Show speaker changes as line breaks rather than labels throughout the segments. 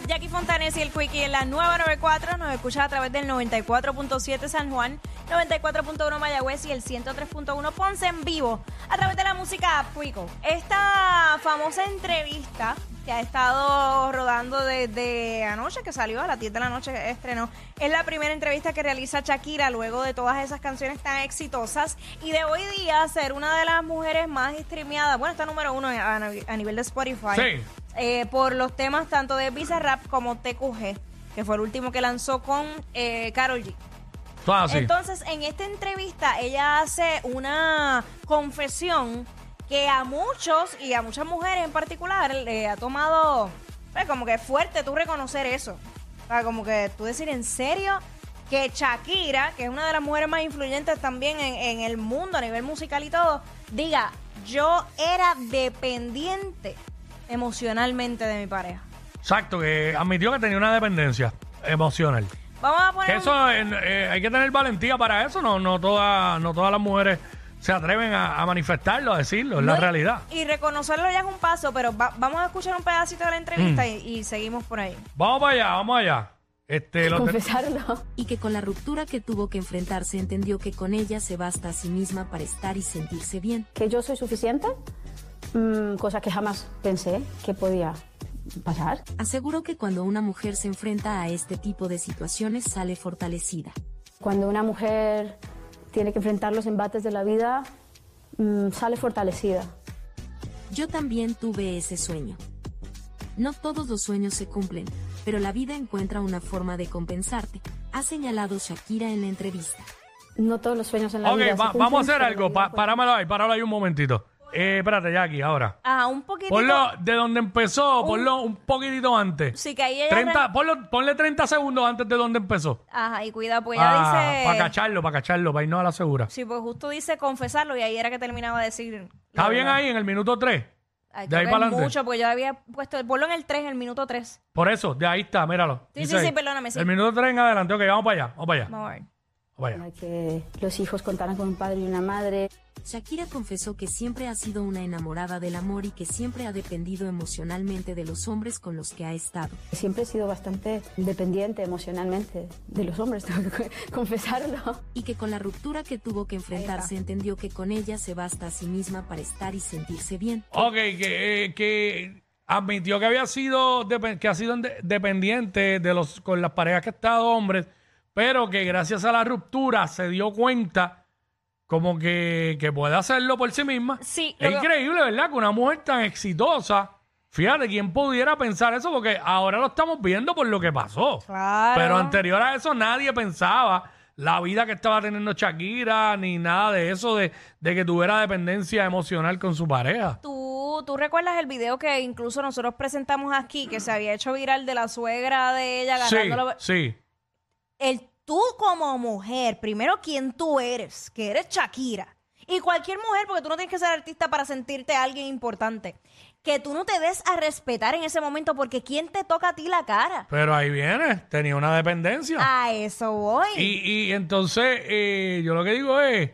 What's up, Jackie Fontanes y el Quickie en la nueva 94. Nos escucha a través del 94.7 San Juan, 94.1 Mayagüez y el 103.1 Ponce en vivo a través de la música Quico. Esta famosa entrevista que ha estado rodando desde anoche, que salió a las 10 de la noche, estrenó, es la primera entrevista que realiza Shakira luego de todas esas canciones tan exitosas y de hoy día ser una de las mujeres más streameadas, bueno, está número uno a, a nivel de Spotify.
Sí.
Eh, por los temas tanto de Bizarrap como TQG, que fue el último que lanzó con eh, Carol G.
Así.
Entonces, en esta entrevista, ella hace una confesión que a muchos y a muchas mujeres en particular le ha tomado pues, como que fuerte tú reconocer eso. O sea, como que tú decir en serio que Shakira, que es una de las mujeres más influyentes también en, en el mundo a nivel musical y todo, diga, yo era dependiente emocionalmente de mi pareja.
Exacto, que admitió que tenía una dependencia emocional.
Vamos a poner
Que eso eh, hay que tener valentía para eso, no, no, todas, no todas las mujeres se atreven a, a manifestarlo, a decirlo, es la
No,
realidad.
Y reconocerlo ya es un paso, pero va- vamos a escuchar un pedacito de la entrevista
Mm.
y, y seguimos por ahí.
Vamos para allá, vamos allá. Este, lo te-
confesarlo.
y que con la ruptura que tuvo que enfrentarse entendió que con ella se basta a sí misma para estar y sentirse bien.
Que yo soy suficiente, mm, cosa que jamás pensé que podía pasar.
Aseguró que cuando una mujer se enfrenta a este tipo de situaciones sale fortalecida.
Cuando una mujer tiene que enfrentar los embates de la vida, mm, sale fortalecida.
Yo también tuve ese sueño. No todos los sueños se cumplen, pero la vida encuentra una forma de compensarte, ha señalado Shakira en la entrevista.
No todos los sueños en la
Ok,
vida.
va-
cumplen,
vamos a hacer algo, pa- parámelo ahí, ahí un momentito. Eh, espérate, Jackie, ahora.
Ah, un poquitito.
Ponlo de donde empezó, ponlo un poquitito antes.
Sí, que ahí ella...
30, ponlo- ponle 30 segundos antes de donde empezó.
Ajá, y cuida, pues ella dice...
Para cacharlo, para cacharlo, para irnos a la segura.
Sí, pues justo dice confesarlo y ahí era que terminaba de decir...
¿Está bien
verdad.
ahí en el minuto 3?
Ay,
de ahí
creo que
para
es
adelante.
mucho, porque yo había puesto... Ponlo en el 3, en el minuto 3.
Por eso, de ahí está, míralo.
Sí,
Dice
sí, sí, perdóname, sí.
El minuto 3 en adelante, ok, vamos para allá, vamos para allá.
Vamos a ver.
Allá.
Que los hijos contaran con un padre y una madre.
Shakira confesó que siempre ha sido una enamorada del amor y que siempre ha dependido emocionalmente de los hombres con los que ha estado.
Siempre he sido bastante dependiente emocionalmente de los hombres, tengo que confesarlo.
Y que con la ruptura que tuvo que enfrentarse entendió que con ella se basta a sí misma para estar y sentirse bien.
Ok, que, eh, que admitió que había sido, que ha sido de- dependiente de los, con las parejas que ha estado hombres, pero que gracias a la ruptura se dio cuenta como que, que puede hacerlo por sí misma.
Sí,
Es
lo
increíble, ¿verdad? Que una mujer tan exitosa, fíjate, ¿quién pudiera pensar eso? Porque ahora lo estamos viendo por lo que pasó.
Claro.
Pero anterior a eso nadie pensaba la vida que estaba teniendo Shakira, ni nada de eso, de, de que tuviera dependencia emocional con su pareja.
¿Tú, tú recuerdas el video que incluso nosotros presentamos aquí, que se había hecho viral de la suegra de ella
Sí,
agarrándolo?
sí.
El tú como mujer, primero quién tú eres, que eres Shakira. Y cualquier mujer, porque tú no tienes que ser artista para sentirte alguien importante. Que tú no te des a respetar en ese momento, porque ¿quién te toca a ti la cara?
Pero ahí viene, tenía una dependencia.
A eso voy.
Y, y entonces, eh, yo lo que digo es,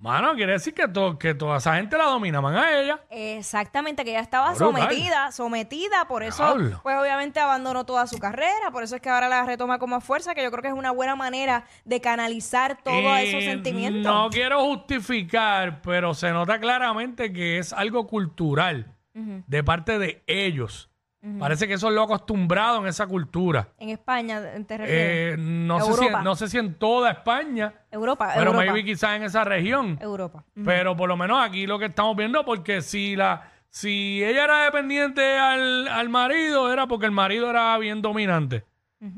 mano, quiere decir que, to- que toda esa gente la dominaban a ella.
Exactamente, que ella estaba sometida, sometida, por eso,
Diablo.
pues obviamente abandonó toda su carrera, por eso es que ahora la retoma como fuerza, que yo creo que es una buena manera de canalizar todos esos sentimientos.
No quiero justificar, pero se nota claramente que es algo cultural de parte de ellos. Parece que eso es lo acostumbrado en esa cultura.
En España, te refieres.
Eh, no, sé si,
Europa.
no sé si en toda España,
Europa,
pero
Europa.
maybe quizás en esa región.
Europa.
Pero por lo menos aquí lo que estamos viendo, porque si la si ella era dependiente al, al marido, era porque el marido era bien dominante.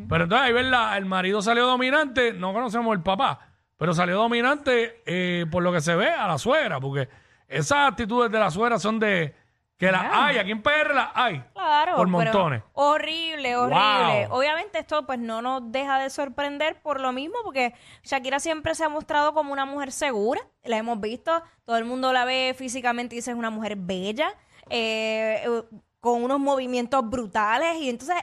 Pero entonces ahí ¿verdad? el marido salió dominante, no conocemos el papá, pero salió dominante eh, por lo que se ve a la suegra, porque esas actitudes de la suegra son de Que las hay, aquí en PR las hay.
Claro,
Por
pero
montones.
horrible, horrible.
Wow.
Obviamente esto pues no nos deja de sorprender por lo mismo, porque Shakira siempre se ha mostrado como una mujer segura. La hemos visto, todo el mundo la ve físicamente y dice es una mujer bella, eh, eh, con unos movimientos brutales y entonces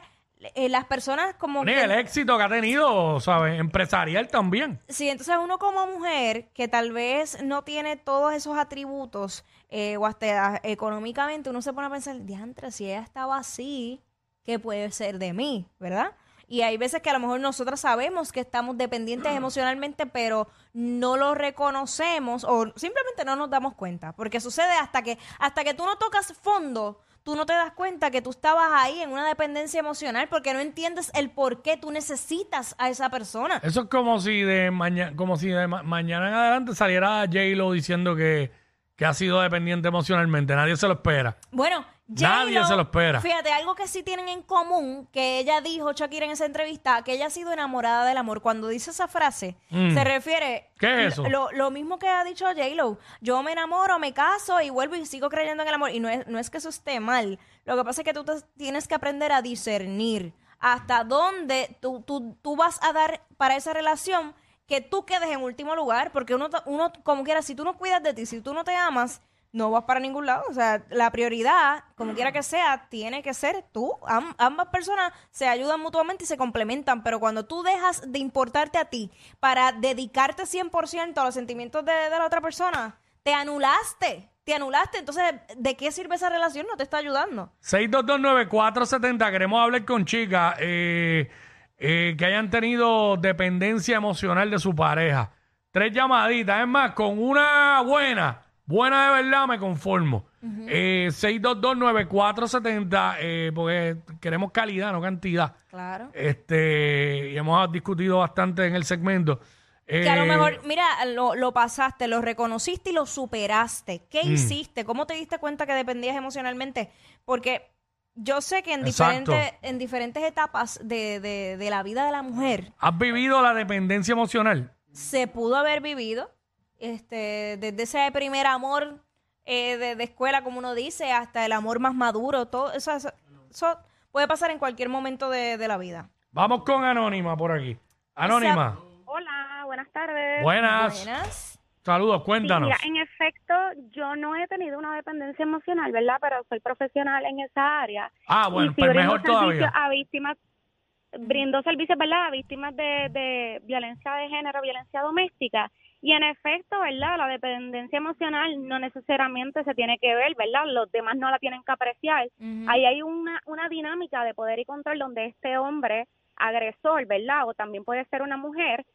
eh, las personas como
Ni
que-
el éxito que ha tenido, ¿sabes? Empresarial también.
Sí, entonces uno como mujer que tal vez no tiene todos esos atributos eh, o hasta económicamente uno se pone a pensar, diantre, si ella estaba así, ¿qué puede ser de mí? ¿Verdad? Y hay veces que a lo mejor nosotras sabemos que estamos dependientes emocionalmente, pero no lo reconocemos o simplemente no nos damos cuenta. Porque sucede hasta que, hasta que tú no tocas fondo, tú no te das cuenta que tú estabas ahí en una dependencia emocional porque no entiendes el por qué tú necesitas a esa persona.
Eso es como si de mañana, como si de ma- mañana en adelante saliera J-Lo diciendo que, que ha sido dependiente emocionalmente. Nadie se lo espera.
Bueno,
Nadie se lo espera.
Fíjate, algo que sí tienen en común, que ella dijo, Shakira, en esa entrevista, que ella ha sido enamorada del amor. Cuando dice esa frase,
Mm.
se refiere...
¿Qué es eso?
Lo, lo mismo que ha dicho J-Lo. Yo me enamoro, me caso y vuelvo y sigo creyendo en el amor. Y no es, no es que eso esté mal. Lo que pasa es que tú te- tienes que aprender a discernir hasta dónde tú, tú, tú vas a dar para esa relación que tú quedes en último lugar. Porque uno, uno, como quiera, si tú no cuidas de ti, si tú no te amas no vas para ningún lado. O sea, la prioridad, como quiera que sea, tiene que ser tú. Am- ambas personas se ayudan mutuamente y se complementan, pero cuando tú dejas de importarte a ti para dedicarte 100% a los sentimientos de, de la otra persona, te anulaste. Te anulaste. Entonces, ¿de qué sirve esa relación? No te está ayudando.
6229470, queremos hablar con chicas eh, eh, que hayan tenido dependencia emocional de su pareja. Tres llamaditas, es más, con una buena, buena de verdad me conformo. Eh, 6229470, eh, porque queremos calidad, no cantidad.
Claro.
Este, y hemos discutido bastante en el segmento.
Que a lo
Eh,
mejor, mira, lo, lo pasaste, lo reconociste y lo superaste. ¿Qué
Mm.
hiciste? ¿Cómo te diste cuenta que dependías emocionalmente? Porque yo sé que en,
Exacto.
diferentes, en diferentes etapas de, de- de la vida de la mujer
¿Has vivido la dependencia emocional?
se pudo haber vivido este, desde ese primer amor eh, de, de escuela, como uno dice, hasta el amor más maduro. Todo eso, eso, eso puede pasar en cualquier momento de, de la vida.
Vamos con Anónima por aquí. Anónima,
Hola, buenas tardes.
buenas.
Buenas.
Saludos,
Sí,
cuéntanos.
mira, en efecto, yo no he tenido una dependencia emocional, ¿verdad? Pero soy profesional en esa área.
Ah, bueno,
sí
pues mejor todavía.
servicios a víctimas, brindo servicios, ¿verdad? A víctimas de, de violencia de género, violencia doméstica. Y en efecto, ¿verdad? La dependencia emocional no necesariamente se tiene que ver, ¿verdad? Los demás no la tienen que apreciar. Ahí hay una, una dinámica de poder y control donde este hombre agresor, ¿verdad? O también puede ser una mujer,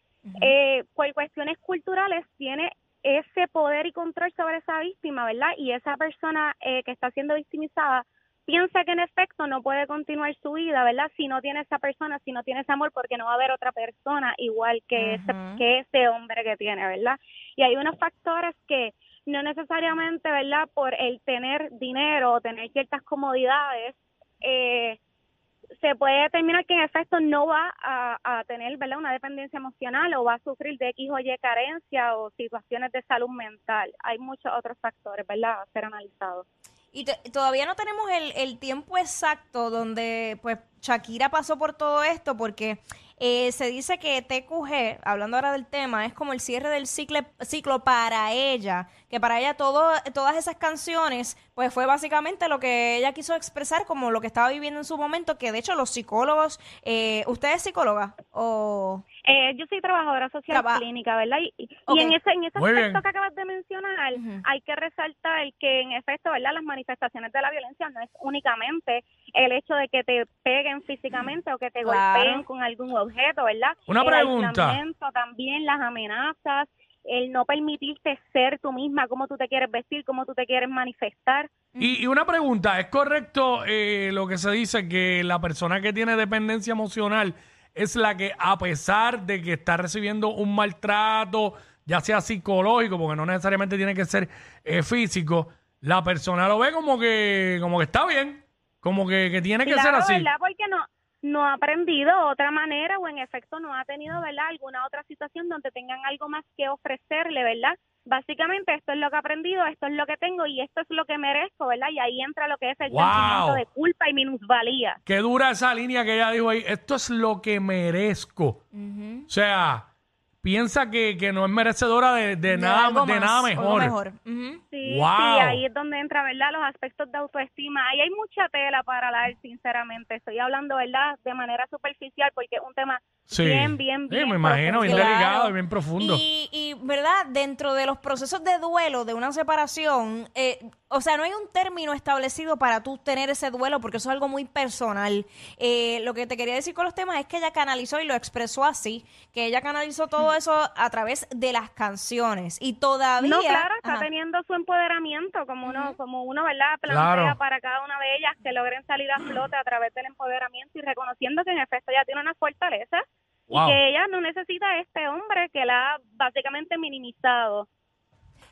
eh, por cuestiones culturales tiene ese poder y control sobre esa víctima, ¿verdad? Y esa persona eh, que está siendo victimizada piensa que en efecto no puede continuar su vida, ¿verdad? Si no tiene esa persona, si no tiene ese amor, porque no va a haber otra persona igual que, ese, que ese hombre que tiene, ¿verdad? Y hay unos factores que no necesariamente, ¿verdad? Por el tener dinero o tener ciertas comodidades, eh, se puede determinar que en efecto no va a, a tener ¿verdad? una dependencia emocional o va a sufrir de X o Y carencia o situaciones de salud mental. Hay muchos otros factores ¿verdad? a ser analizados.
Y todavía no tenemos el, el tiempo exacto donde pues Shakira pasó por todo esto porque eh, se dice que TQG, hablando ahora del tema, es como el cierre del ciclo, ciclo para ella, que para ella todas esas canciones pues fue básicamente lo que ella quiso expresar como lo que estaba viviendo en su momento, que de hecho los psicólogos, eh, ¿usted es psicóloga? O...
Eh, yo soy trabajadora social
Traba-
clínica, ¿verdad? Y, y en ese, en ese
Muy
aspecto
bien.
que acabas de mencionar, hay que resaltar que en efecto, ¿verdad? Las manifestaciones de la violencia no es únicamente el hecho de que te peguen físicamente o que te
Claro.
golpeen con algún objeto, ¿verdad?
Una
el
pregunta.
también las amenazas, el no permitirte ser tú misma, cómo tú te quieres vestir, cómo tú te quieres manifestar.
Y, y una pregunta, ¿es correcto eh, lo que se dice que la persona que tiene dependencia emocional es la que a pesar de que está recibiendo un maltrato, ya sea psicológico, porque no necesariamente tiene que ser eh, físico, la persona lo ve como que, como que está bien, como que, que tiene que ser así?
¿verdad? Porque no, no ha aprendido otra manera o en efecto no ha tenido, ¿verdad? Alguna otra situación donde tengan algo más que ofrecerle, ¿verdad? básicamente esto es lo que he aprendido, esto es lo que tengo y esto es lo que merezco, ¿verdad? Y ahí entra lo que es el
Wow.
sentimiento de culpa y minusvalía.
Qué dura esa línea que ella dijo ahí. Esto es lo que merezco. O sea, piensa que, que no es merecedora de, de nada,
algo
de
más,
nada
algo
mejor.
Ujú.
Sí,
Wow.
sí, ahí es donde entra, ¿verdad? Los aspectos de autoestima. Ahí hay mucha tela para hablar, sinceramente. Estoy hablando, ¿verdad? De manera superficial porque es un tema
Sí.
bien, bien,
Sí,
bien.
me imagino, bien
profundo.
delicado y bien profundo.
Y, y, ¿verdad? Dentro de los procesos de duelo de una separación, eh, o sea, no hay un término establecido para tú tener ese duelo porque eso es algo muy personal. Eh, lo que te quería decir con los temas es que ella canalizó y lo expresó así, que ella canalizó todo eso a través de las canciones y todavía...
No, claro, está
Ajá.
teniendo su empoderamiento, como uno, como uno, ¿verdad? Plantea
Claro.
para cada una de ellas que logren salir a flote a través del empoderamiento y reconociendo que en efecto ella tiene una fortaleza
Wow.
y que ella no necesita a este hombre que la ha básicamente minimizado.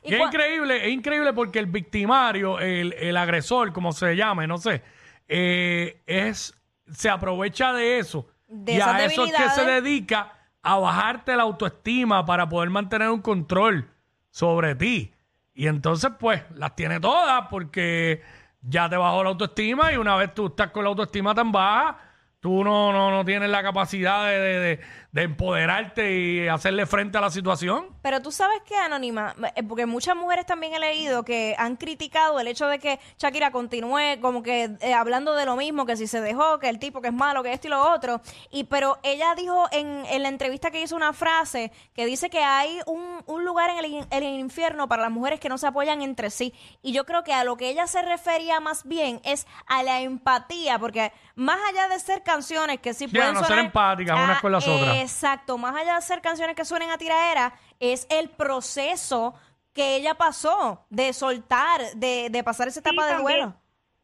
Y
es increíble, es increíble porque el victimario, el, el agresor, como se llame, no sé, eh, es se aprovecha de eso.
De
y
esas
a eso es que se dedica a bajarte la autoestima para poder mantener un control sobre ti. Y entonces, pues, las tiene todas porque ya te bajó la autoestima y una vez tú estás con la autoestima tan baja, tú no, no, no tienes la capacidad de, de- de- de empoderarte y hacerle frente a la situación.
Pero tú sabes que, Anónima, eh, porque muchas mujeres también he leído que han criticado el hecho de que Shakira continúe como que eh, hablando de lo mismo, que si se dejó, que el tipo que es malo, que esto y lo otro. Y pero ella dijo en, en la entrevista que hizo una frase que dice que hay un, un lugar en el, en el infierno para las mujeres que no se apoyan entre sí. Y yo creo que a lo que ella se refería más bien es a la empatía, porque más allá de ser canciones que sí,
Sí,
pueden
no ser
sonar-
empáticas unas con las otras.
Exacto, más allá de hacer canciones que suenen a tiraera, es el proceso que ella pasó de soltar, de, de pasar esa etapa de duelo.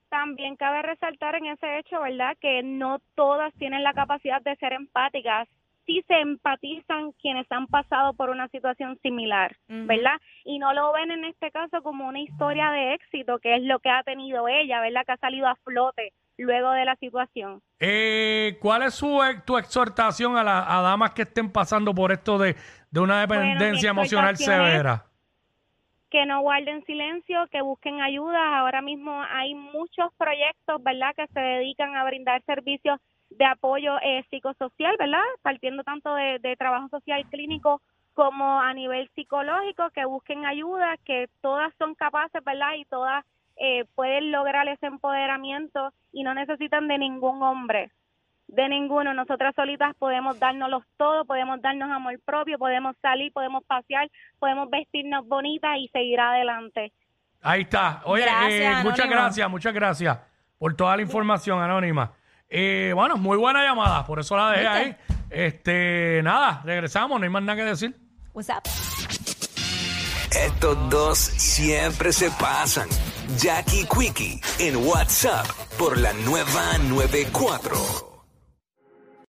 También cabe resaltar en ese hecho, ¿verdad?, que no todas tienen la capacidad de ser empáticas. Sí se empatizan quienes han pasado por una situación similar. ¿verdad? Y no lo ven en este caso como una historia de éxito, que es lo que ha tenido ella, ¿verdad?, que ha salido a flote luego de la situación.
Eh, ¿Cuál es su, tu exhortación a, las a damas que estén pasando por esto de, de una
Bueno,
dependencia emocional severa?
que no guarden silencio, que busquen ayuda. Ahora mismo hay muchos proyectos, ¿verdad?, que se dedican a brindar servicios de apoyo eh, psicosocial, ¿verdad?, partiendo tanto de, de trabajo social clínico como a nivel psicológico, que busquen ayuda, que todas son capaces, ¿verdad?, y todas eh, pueden lograr ese empoderamiento y no necesitan de ningún hombre de ninguno. Nosotras solitas podemos dárnoslos todo, podemos darnos amor propio, podemos salir, podemos pasear, podemos vestirnos bonitas y seguir adelante.
Ahí está. Oye,
Gracias,
eh, muchas gracias, muchas gracias por toda la información, Anónima. Eh, bueno, muy buena llamada, por eso la dejé ahí. Este, nada, regresamos, no hay más nada que decir.
What's up?
Estos dos siempre se pasan. Jackie Quickie en WhatsApp por la nueva 94.